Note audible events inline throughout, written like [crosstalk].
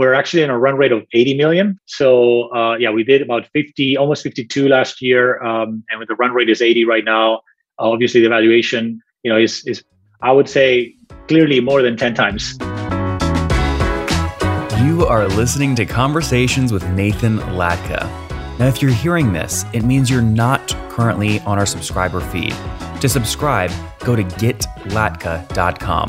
we're actually in a run rate of 80 million. So uh, yeah, we did about 50, almost 52 last year, um, and with the run rate is 80 right now. obviously, the valuation, you know, is is I would say clearly more than 10 times. You are listening to Conversations with Nathan Latka. Now, if you're hearing this, it means you're not currently on our subscriber feed. To subscribe, go to getlatka.com.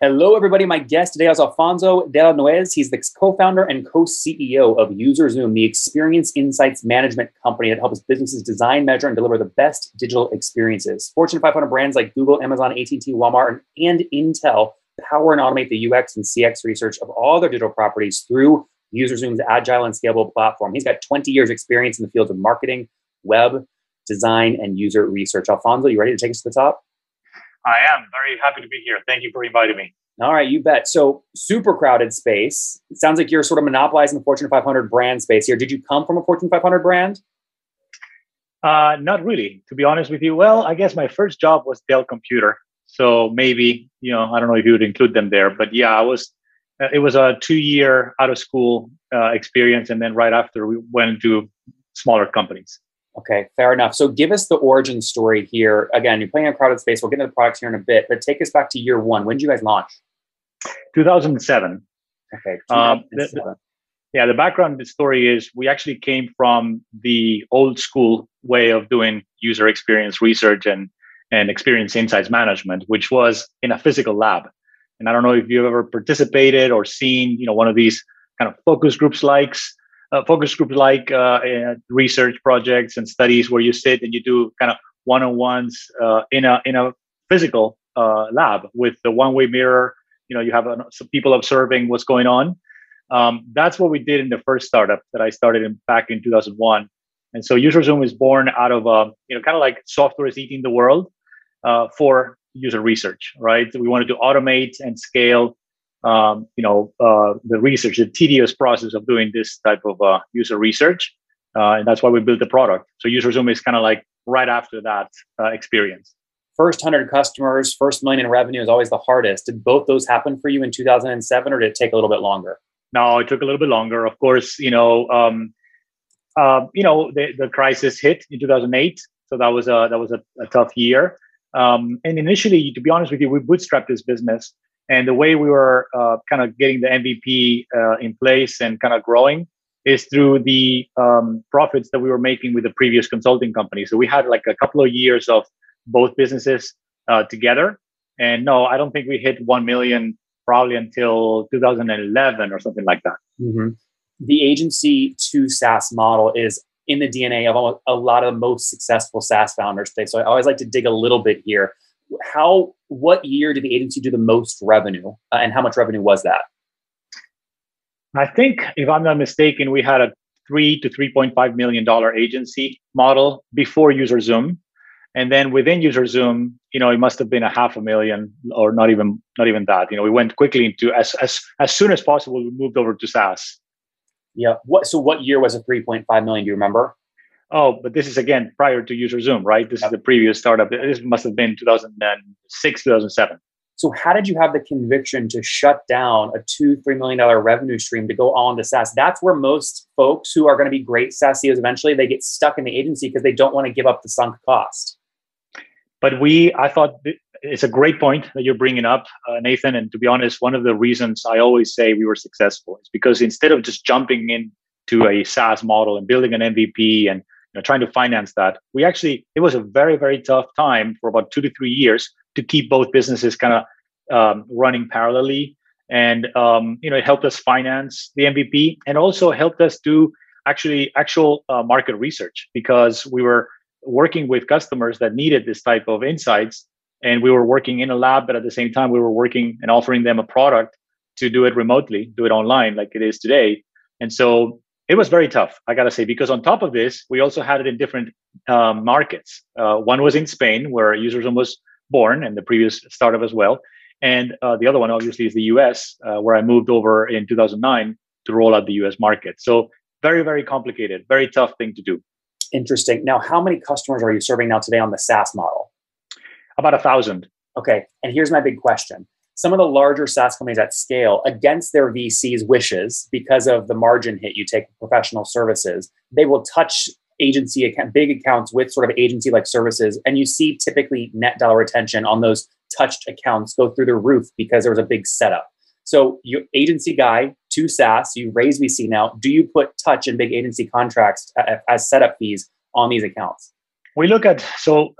Hello, everybody. My guest today is Alfonso de la Nuez. He's the co-founder and co-CEO of UserZoom, the experience insights management company that helps businesses design, measure, and deliver the best digital experiences. Fortune 500 brands like Google, Amazon, AT&T, Walmart, and Intel power and automate the UX and CX research of all their digital properties through UserZoom's agile and scalable platform. He's got 20 years experience in the fields of marketing, web, design, and user research. Alfonso, you ready to take us to the top? I am very happy to be here. Thank you for inviting me. All right, you bet. So, super crowded space. It sounds like you're sort of monopolizing the Fortune 500 brand space here. Did you come from a Fortune 500 brand? Uh, not really, to be honest with you. Well, I guess my first job was Dell Computer, so maybe you know I don't know if you would include them there, but yeah, I was. Uh, it was a two-year out of school uh, experience, and then right after we went to smaller companies. Okay, fair enough. So give us the origin story here. Again, you're playing a crowded space. We'll get into the products here in a bit, but take us back to year one. When did you guys launch? 2007. Okay. 2007. Um, the, the, yeah, the background of the story is we actually came from the old school way of doing user experience research and, and experience insights management, which was in a physical lab. And I don't know if you've ever participated or seen, you know, one of these kind of focus groups likes uh, focus groups like uh, research projects and studies where you sit and you do kind of one-on-ones uh, in a in a physical uh, lab with the one-way mirror. You know, you have some people observing what's going on. Um, that's what we did in the first startup that I started in back in 2001. And so UserZoom is born out of uh, you know kind of like software is eating the world uh, for user research, right? We wanted to automate and scale um, you know, uh, the research, the tedious process of doing this type of uh, user research. Uh, and that's why we built the product. So UserZoom is kind of like right after that uh, experience. First 100 customers, first million in revenue is always the hardest. Did both those happen for you in 2007 or did it take a little bit longer? No, it took a little bit longer. Of course, you know, um, uh, you know, the, the crisis hit in 2008. So that was a, that was a, a tough year. Um, and initially, to be honest with you, we bootstrapped this business and the way we were uh, kind of getting the MVP uh, in place and kind of growing is through the um, profits that we were making with the previous consulting company. So we had like a couple of years of both businesses uh, together. And no, I don't think we hit 1 million probably until 2011 or something like that. Mm-hmm. The agency to SaaS model is in the DNA of a lot of the most successful SaaS founders today. So I always like to dig a little bit here how what year did the agency do the most revenue uh, and how much revenue was that? I think if i'm not mistaken we had a 3 to 3.5 million dollar agency model before UserZoom and then within UserZoom you know it must have been a half a million or not even not even that. You know we went quickly into as as, as soon as possible we moved over to saas. Yeah. What so what year was a 3.5 million? Do you remember oh, but this is again prior to UserZoom, right? This is the previous startup. This must have been 2006, 2007. So, how did you have the conviction to shut down a two, three million dollar revenue stream to go on to SaaS? That's where most folks who are going to be great SaaS CEOs eventually they get stuck in the agency because they don't want to give up the sunk cost. but we, I thought it's a great point that you're bringing up, uh, Nathan. And to be honest, one of the reasons I always say we were successful is because instead of just jumping into a SaaS model and building an MVP and know, trying to finance that, we actually it was a very very tough time for about two to three years to keep both businesses kind of um, running parallelly. And um, you know, it helped us finance the MVP and also helped us do actually actual uh, market research because we were working with customers that needed this type of insights and we were working in a lab but at the same time we were working and offering them a product to do it remotely do it online like it is today and so it was very tough i gotta say because on top of this we also had it in different um, markets uh, one was in spain where userzoom was born and the previous startup as well and uh, the other one obviously is the us uh, where i moved over in 2009 to roll out the us market so very very complicated very tough thing to do interesting now how many customers are you serving now today on the saas model about a thousand. Okay. And here's my big question. Some of the larger SaaS companies at scale, against their VC's wishes, because of the margin hit you take with professional services, they will touch agency account, big accounts with sort of agency like services. And you see typically net dollar retention on those touched accounts go through the roof because there was a big setup. So you agency guy to SaaS, you raise VC now. Do you put touch and big agency contracts uh, uh, as setup fees on these accounts? We look at so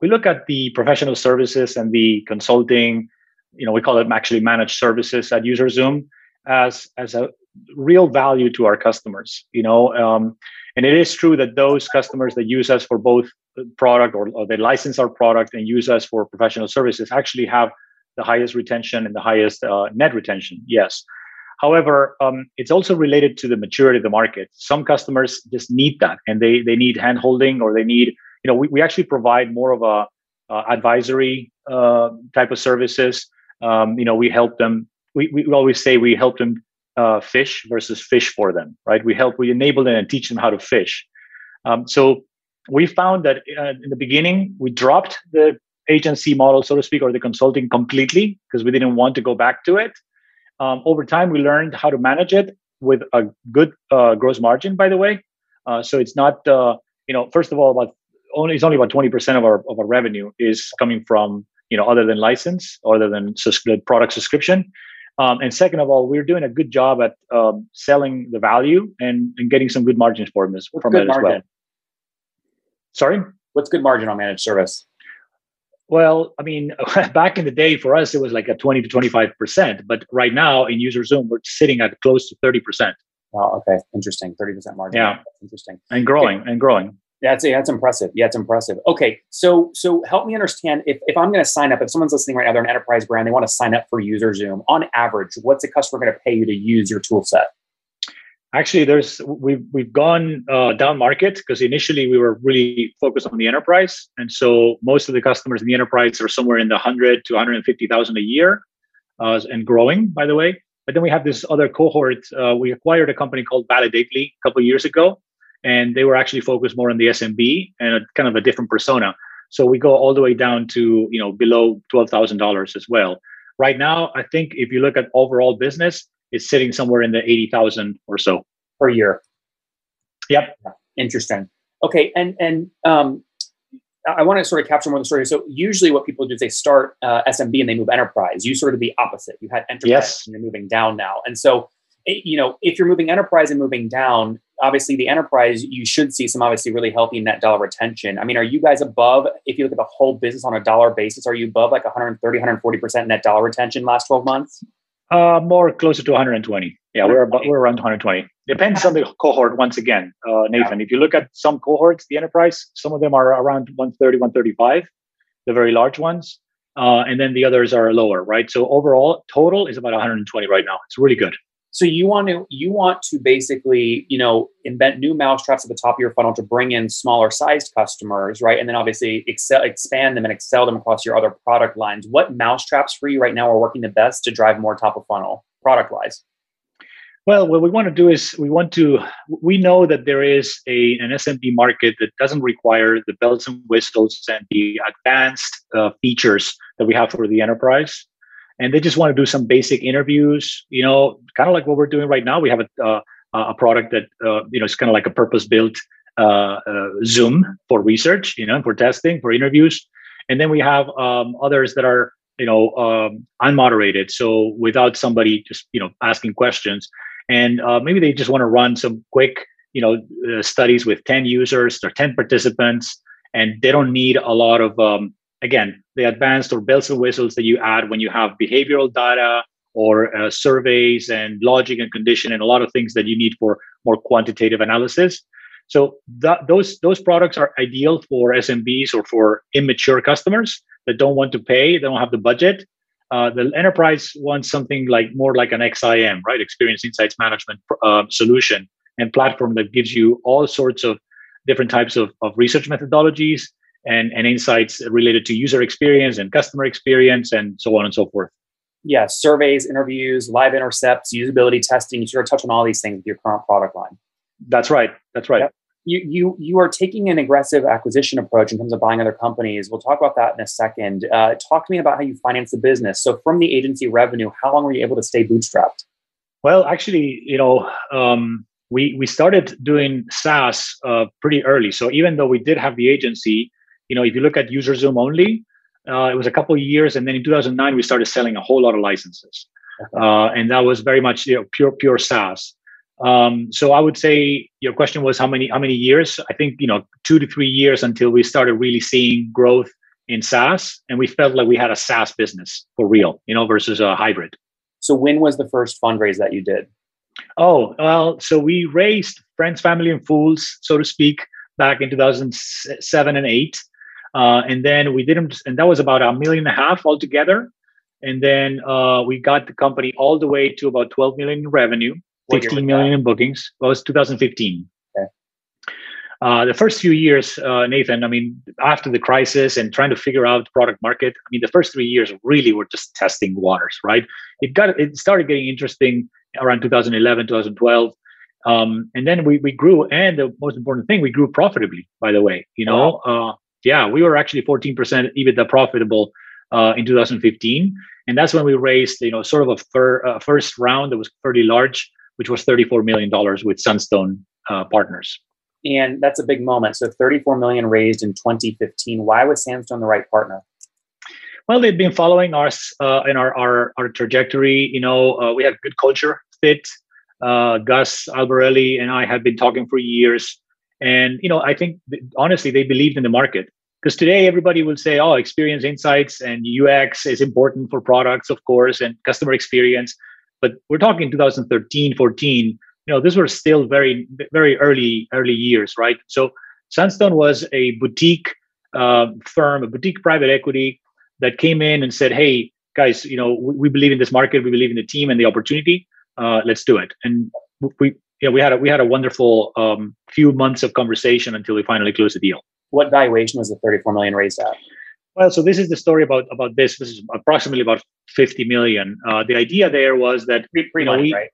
we look at the professional services and the consulting, you know, we call it actually managed services at UserZoom as as a real value to our customers. You know, um, and it is true that those customers that use us for both product or, or they license our product and use us for professional services actually have the highest retention and the highest uh, net retention. Yes. However, um, it's also related to the maturity of the market. Some customers just need that, and they they need handholding or they need you know, we, we actually provide more of a uh, advisory uh, type of services. Um, you know, we help them. We, we always say we help them uh, fish versus fish for them, right? We help, we enable them and teach them how to fish. Um, so we found that uh, in the beginning we dropped the agency model, so to speak, or the consulting completely because we didn't want to go back to it. Um, over time, we learned how to manage it with a good uh, gross margin, by the way. Uh, so it's not, you know, first of all, about only it's only about 20% of our of our revenue is coming from you know other than license other than sus- product subscription um, and second of all we're doing a good job at um, selling the value and, and getting some good margins from this from it as well sorry what's good margin on managed service well i mean [laughs] back in the day for us it was like a 20 to 25% but right now in UserZoom we're sitting at close to 30% Wow. Okay. Interesting. Thirty percent margin. Yeah. That's interesting. And growing okay. and growing. That's that's impressive. Yeah, it's impressive. Okay, so so help me understand if, if I'm going to sign up, if someone's listening right now, they're an enterprise brand, they want to sign up for UserZoom. On average, what's a customer going to pay you to use your tool set? Actually, there's we've we've gone uh, down market because initially we were really focused on the enterprise, and so most of the customers in the enterprise are somewhere in the hundred to 150,000 a year, uh, and growing. By the way, but then we have this other cohort. Uh, we acquired a company called Validately a couple years ago, and they were actually focused more on the SMB and a, kind of a different persona. So we go all the way down to you know below twelve thousand dollars as well. Right now, I think if you look at overall business, it's sitting somewhere in the eighty thousand or so per year. Yep. Interesting. Okay, and and um, I want to sort of capture more of the story. So usually, what people do is they start uh, SMB and they move enterprise. You sort of the opposite. You had enterprise yes. and you're moving down now, and so you know, if you're moving enterprise and moving down, obviously the enterprise, you should see some obviously really healthy net dollar retention. I mean, are you guys above, if you look at the whole business on a dollar basis, are you above like 130, 140% net dollar retention last 12 months? Uh, more closer to 120. Yeah, we're about, we're around 120. Depends on the cohort. Once again, uh, Nathan, yeah. if you look at some cohorts, the enterprise, some of them are around 130, 135, the very large ones, uh, and then the others are lower, right? So overall, total is about 120 right now. It's really good. So you want to you want to basically you know invent new mousetraps at the top of your funnel to bring in smaller sized customers, right? And then obviously excel, expand them and excel them across your other product lines. What mousetraps for you right now are working the best to drive more top of funnel product wise? Well, what we want to do is we want to we know that there is a an SMB market that doesn't require the bells and whistles and the advanced uh, features that we have for the enterprise and they just want to do some basic interviews you know kind of like what we're doing right now. We have a, uh, a product that uh, you know is kind of like a purpose built uh, uh, zoom for research you know for testing for interviews. And then we have um, others that are you know um, unmoderated. So without somebody just you know asking questions. And uh, maybe they just want to run some quick you know uh, studies with 10 users or 10 participants. And they don't need a lot of um, again the advanced or bells and whistles that you add when you have behavioral data or uh, surveys and logic and condition and a lot of things that you need for more quantitative analysis so those those products are ideal for SMBs or for immature customers that don't want to pay, they don't have the budget. Uh, the enterprise wants something like more like an XIM, right? Experience Insights Management uh, solution and platform that gives you all sorts of different types of, of research methodologies and, and insights related to user experience and customer experience and so on and so forth. Yeah, surveys, interviews, live intercepts, usability testing. You sort of touch on all these things with your current product line. That's right. That's right. Yep. You, you, you are taking an aggressive acquisition approach in terms of buying other companies. We'll talk about that in a second. Uh, talk to me about how you finance the business. So, from the agency revenue, how long were you able to stay bootstrapped? Well, actually, you know, um, we we started doing SaaS uh, pretty early. So even though we did have the agency, you know, if you look at UserZoom only, uh, it was a couple of years, and then in 2009 we started selling a whole lot of licenses, uh, and that was very much you know pure pure SaaS. Um, so I would say your question was how many how many years? I think you know two to three years until we started really seeing growth in SaaS, and we felt like we had a SaaS business for real, you know, versus a hybrid. So when was the first fundraise that you did? Oh, well, so we raised Friends, Family, and Fools, so to speak, back in 2007 and 8. Uh, and then we didn't, and that was about a million and a half altogether. And then uh, we got the company all the way to about 12 million in revenue, 15 million in bookings. Well, it was 2015. Okay. Uh, the first few years, uh, Nathan, I mean, after the crisis and trying to figure out product market, I mean, the first three years really were just testing waters, right? It got, it started getting interesting around 2011, 2012. Um, and then we, we grew. And the most important thing, we grew profitably, by the way. You know, wow. Yeah, we were actually 14% EBITDA profitable uh, in 2015. And that's when we raised, you know, sort of a fir- uh, first round that was fairly large, which was $34 million with Sunstone uh, partners. And that's a big moment. So 34 million raised in 2015. Why was Sunstone the right partner? Well, they've been following us uh, in our, our, our trajectory. You know, uh, we had good culture fit. Uh, Gus Alberelli and I have been talking for years, and you know, I think honestly they believed in the market because today everybody will say, "Oh, experience insights and UX is important for products, of course, and customer experience." But we're talking 2013, 14. You know, these were still very, very early, early years, right? So Sunstone was a boutique uh, firm, a boutique private equity that came in and said, "Hey, guys, you know, we, we, believe in this market. We believe in the team and the opportunity. Uh, let's do it." And we, know, we had a, we had a wonderful um, few months of conversation until we finally closed the deal. What valuation was the 34 million raised at? Well, so this is the story about about this. This is approximately about 50 million. Uh, the idea there was that pre pre money, right?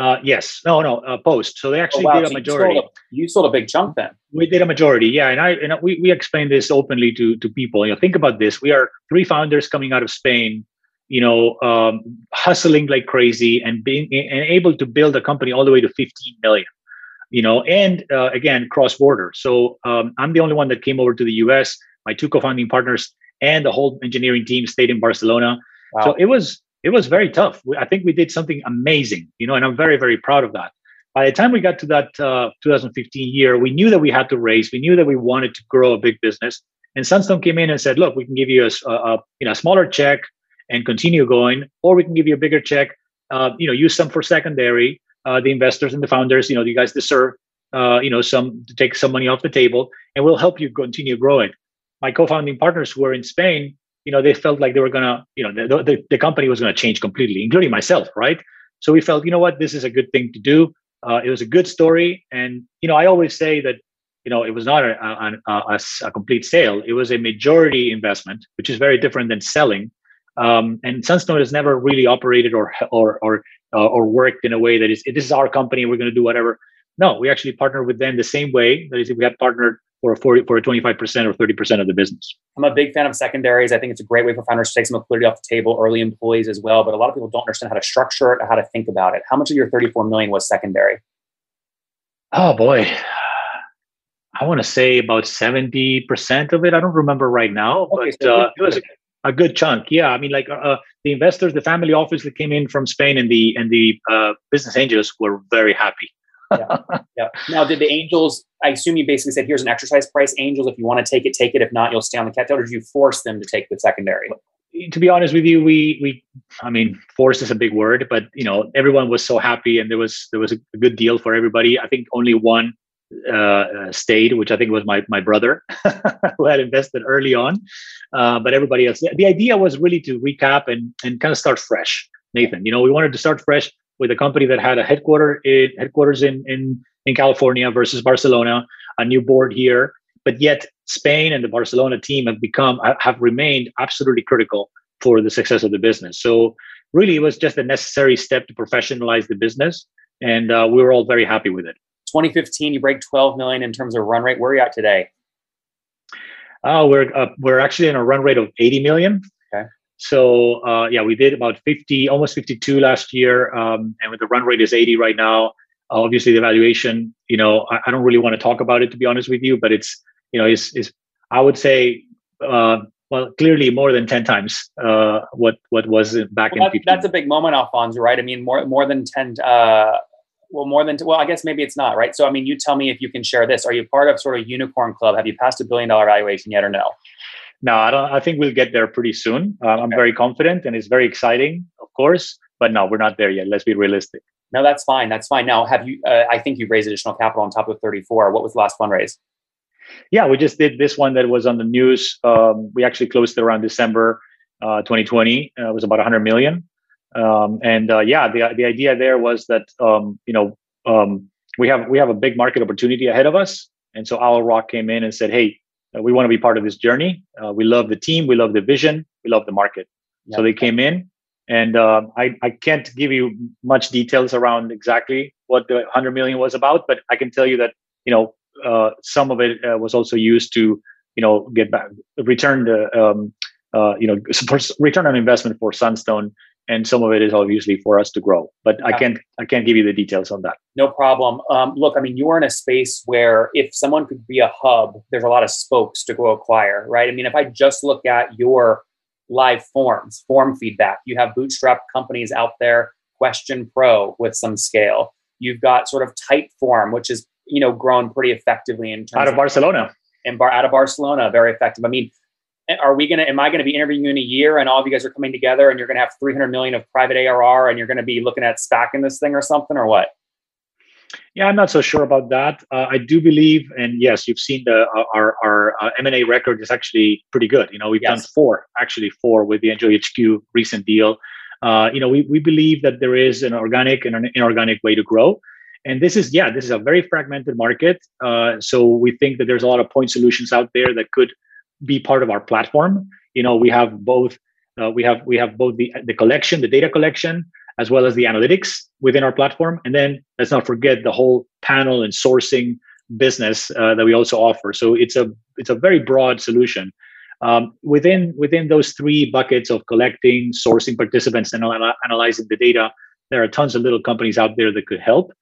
Uh, yes, no, no, uh, post. So they actually oh, wow. did a majority. You sold a, you sold a, big chunk then. We did a majority, yeah, and I and we we explained this openly to to people. You know, think about this: we are three founders coming out of Spain, you know, um, hustling like crazy and being and able to build a company all the way to 15 million. You know, and uh, again, cross border. So um, I'm the only one that came over to the U.S. My two co-founding partners and the whole engineering team stayed in Barcelona. Wow. So it was it was very tough. I think we did something amazing, you know, and I'm very, very proud of that. By the time we got to that uh, 2015 year, we knew that we had to raise. We knew that we wanted to grow a big business. And Sunstone came in and said, "Look, we can give you a, a you know a smaller check and continue going, or we can give you a bigger check. Uh, you know, use some for secondary. Uh, the investors and the founders, you know, you guys deserve, uh, you know, some to take some money off the table, and we'll help you continue growing." My co-founding partners who were in Spain you know they felt like they were gonna you know the, the, the company was gonna change completely including myself right so we felt you know what this is a good thing to do uh, it was a good story and you know i always say that you know it was not a, a, a, a complete sale it was a majority investment which is very different than selling um, and sunstone has never really operated or or or uh, or worked in a way that is this is our company we're going to do whatever no we actually partnered with them the same way that is we had partnered for a 40, for a 25% or 30% of the business. I'm a big fan of secondaries. I think it's a great way for founders to take some liquidity off the table, early employees as well. But a lot of people don't understand how to structure it, how to think about it. How much of your 34 million was secondary? Oh boy. I want to say about 70% of it. I don't remember right now, okay, but so uh, it was a, a, good chunk. Yeah. I mean, like uh, uh, the investors, the family office that came in from Spain and the, and the uh, business angels were very happy. yeah. yeah. Now, did the angels, I assume you basically said, here's an exercise price. Angels, if you want to take it, take it. If not, you'll stay on the cap. Or did you force them to take the secondary? to be honest with you, we we I mean, force is a big word, but you know, everyone was so happy, and there was there was a good deal for everybody. I think only one uh, stayed, which I think was my my brother [laughs] who had invested early on, uh, but everybody else. The idea was really to recap and and kind of start fresh, Nathan. You know, we wanted to start fresh with a company that had a headquarter in, headquarters in in in California versus Barcelona, a new board here, but yet Spain and the Barcelona team have become have remained absolutely critical for the success of the business. So really, it was just a necessary step to professionalize the business, and uh, we were all very happy with it. 2015, you break 12 million in terms of run rate. Where are you at today? Uh, we're uh, we're actually in a run rate of 80 million. Okay. So uh, yeah, we did about 50, almost 52 last year, um, and with the run rate is 80 right now. obviously, the valuation, you know, I, I, don't really want to talk about it to be honest with you, but it's you know, is is I would say, uh, well, clearly more than ten times uh, what what was back well, in. That, that's a big moment, Alfonso, right? I mean, more more than ten. Uh, well, more than well, I guess maybe it's not right. So, I mean, you tell me if you can share this. Are you part of sort of unicorn club? Have you passed a billion dollar valuation yet, or no? No, I don't. I think we'll get there pretty soon. Um, okay. I'm very confident, and it's very exciting, of course. But no, we're not there yet. Let's be realistic. No, that's fine. That's fine. Now, have you? Uh, I think you've raised additional capital on top of 34. What was the last fundraise? yeah, we just did this one that was on the news. Um, we actually closed it around December uh, 2020. Uh, it was about 100 million. Um, and uh, yeah, the the idea there was that um, you know um, we have we have a big market opportunity ahead of us, and so Owl Rock came in and said, "Hey, uh, we want to be part of this journey. Uh, we love the team, we love the vision, we love the market." So they came in, and uh, I I can't give you much details around exactly what the 100 million was about, but I can tell you that you know uh, some of it uh, was also used to you know get back return the um, uh, you know return on investment for Sunstone, and some of it is obviously for us to grow. But yeah. I can't I can't give you the details on that. No problem. Um, look, I mean, you are in a space where if someone could be a hub, there's a lot of spokes to go acquire, right? I mean, if I just look at your live forms, form feedback, you have bootstrap companies out there. QuestionPro with some scale. You've got sort of Typeform, which is you know grown pretty effectively in terms out of, of Barcelona and bar out of Barcelona, very effective. I mean, are we gonna? Am I gonna be interviewing you in a year, and all of you guys are coming together, and you're gonna have 300 million of private ARR, and you're gonna be looking at SPACing this thing or something, or what? Yeah, I'm not so sure about that. Uh, I do believe, and yes, you've seen the uh, our our uh, M&A record is actually pretty good. You know, we've yes. done four, actually four with the EnjoyHQ recent deal. Uh, you know, we, we believe that there is an organic and an inorganic way to grow. And this is, yeah, this is a very fragmented market. Uh, so we think that there's a lot of point solutions out there that could be part of our platform. You know, we have both, uh, we have we have both the the collection, the data collection, as well as the analytics within our platform. And then let's not forget the whole panel and sourcing business uh, that we also offer. So it's a it's a very broad solution. Um, within within those three buckets of collecting, sourcing participants, and analyzing the data, there are tons of little companies out there that could help.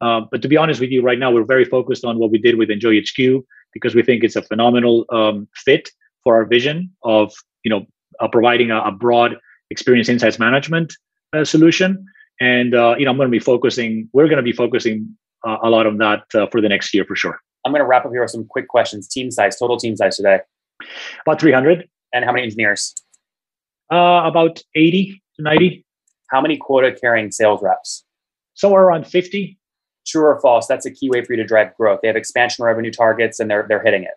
Uh, but to be honest with you, right now we're very focused on what we did with EnjoyHQ because we think it's a phenomenal um, fit for our vision of you know uh, providing a, a, broad experience insights management uh, solution. And uh, you know I'm going to be focusing. We're going to be focusing uh, a lot on that for the next year for sure. I'm going to wrap up here with some quick questions. Team size, total team size today. About 300. And how many engineers? about 80 to 90. How many quota carrying sales reps? Somewhere around 50 True or false? That's a key way for you to drive growth. They have expansion revenue targets, and they're they're hitting it.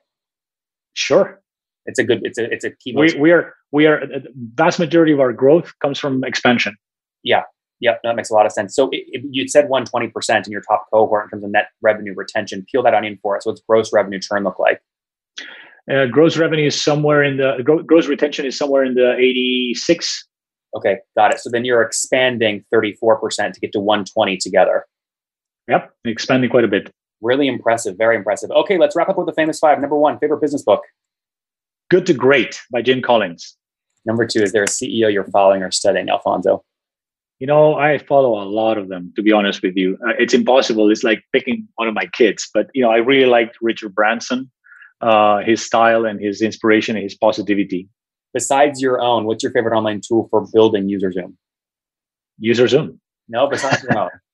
Sure, it's a good. It's a it's a key. We, we are we are the vast majority of our growth comes from expansion. Yeah, yeah, that makes a lot of sense. So it, it, you said one twenty percent in your top cohort in terms of net revenue retention. Peel that onion for us. What's gross revenue churn look like? Uh, gross revenue is somewhere in the gross retention is somewhere in the 86 okay got it so then you're expanding 34% to get to 120 together Yep, expanding quite a bit. Really impressive, very impressive. Okay, let's wrap up with the famous five. Number one, favorite business book. Good to Great by Jim Collins. Number two, is there a CEO you're following or studying, Alfonso? You know, I follow a lot of them. To be honest with you, uh, it's impossible. It's like picking one of my kids. But you know, I really liked Richard Branson, uh, his style and his inspiration and his positivity. Besides your own, what's your favorite online tool for building UserZoom? User Zoom. No, besides your own. [laughs]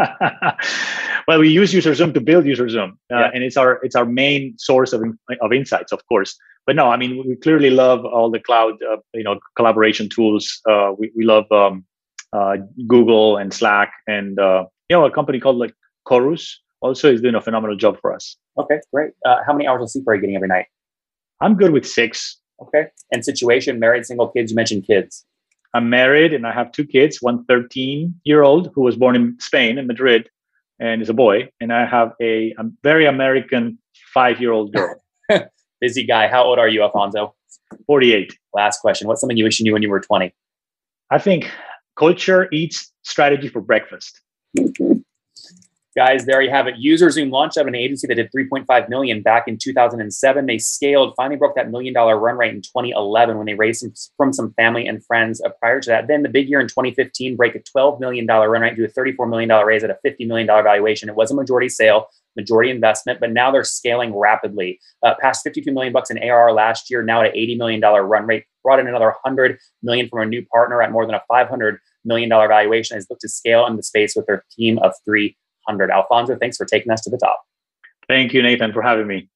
[laughs] well, we use UserZoom to build UserZoom, uh, Yeah. and it's our it's our main source of of insights, of course. But no, I mean we clearly love all the cloud, uh, you know, collaboration tools. Uh, we we love um, uh, Google and Slack, and uh, you know, a company called like Chorus also is doing a phenomenal job for us. Okay, great. Uh, how many hours of sleep are you getting every night? I'm good with six. Okay. And situation, married, single, kids. You mentioned kids. I'm married and I have two kids, one 13 year old who was born in Spain, in Madrid, and is a boy. And I have a, a very American five year old girl, [laughs] [laughs] Busy guy. How old are you, Alfonso? 48. Last question. What's something you wish you knew when you were 20? I think culture eats strategy for breakfast. Guys, there you have it. UserZoom launched out of an agency that did 3.5 million back in 2007. They scaled, finally broke that million dollar run rate in 2011 when they raised some, from some family and friends. Uh, prior to that, then the big year in 2015, break a 12 million dollar run rate, do a 34 million dollar raise at a 50 million dollar valuation. It was a majority sale, majority investment, but now they're scaling rapidly. Uh, past 52 million bucks in ARR last year, now at an 80 million dollar run rate. Brought in another 100 million from a new partner at more than a 500 million dollar valuation. Has looked to scale in the space with their team of three. 100. Alfonso, thanks for taking us to the top. Thank you, Nathan, for having me.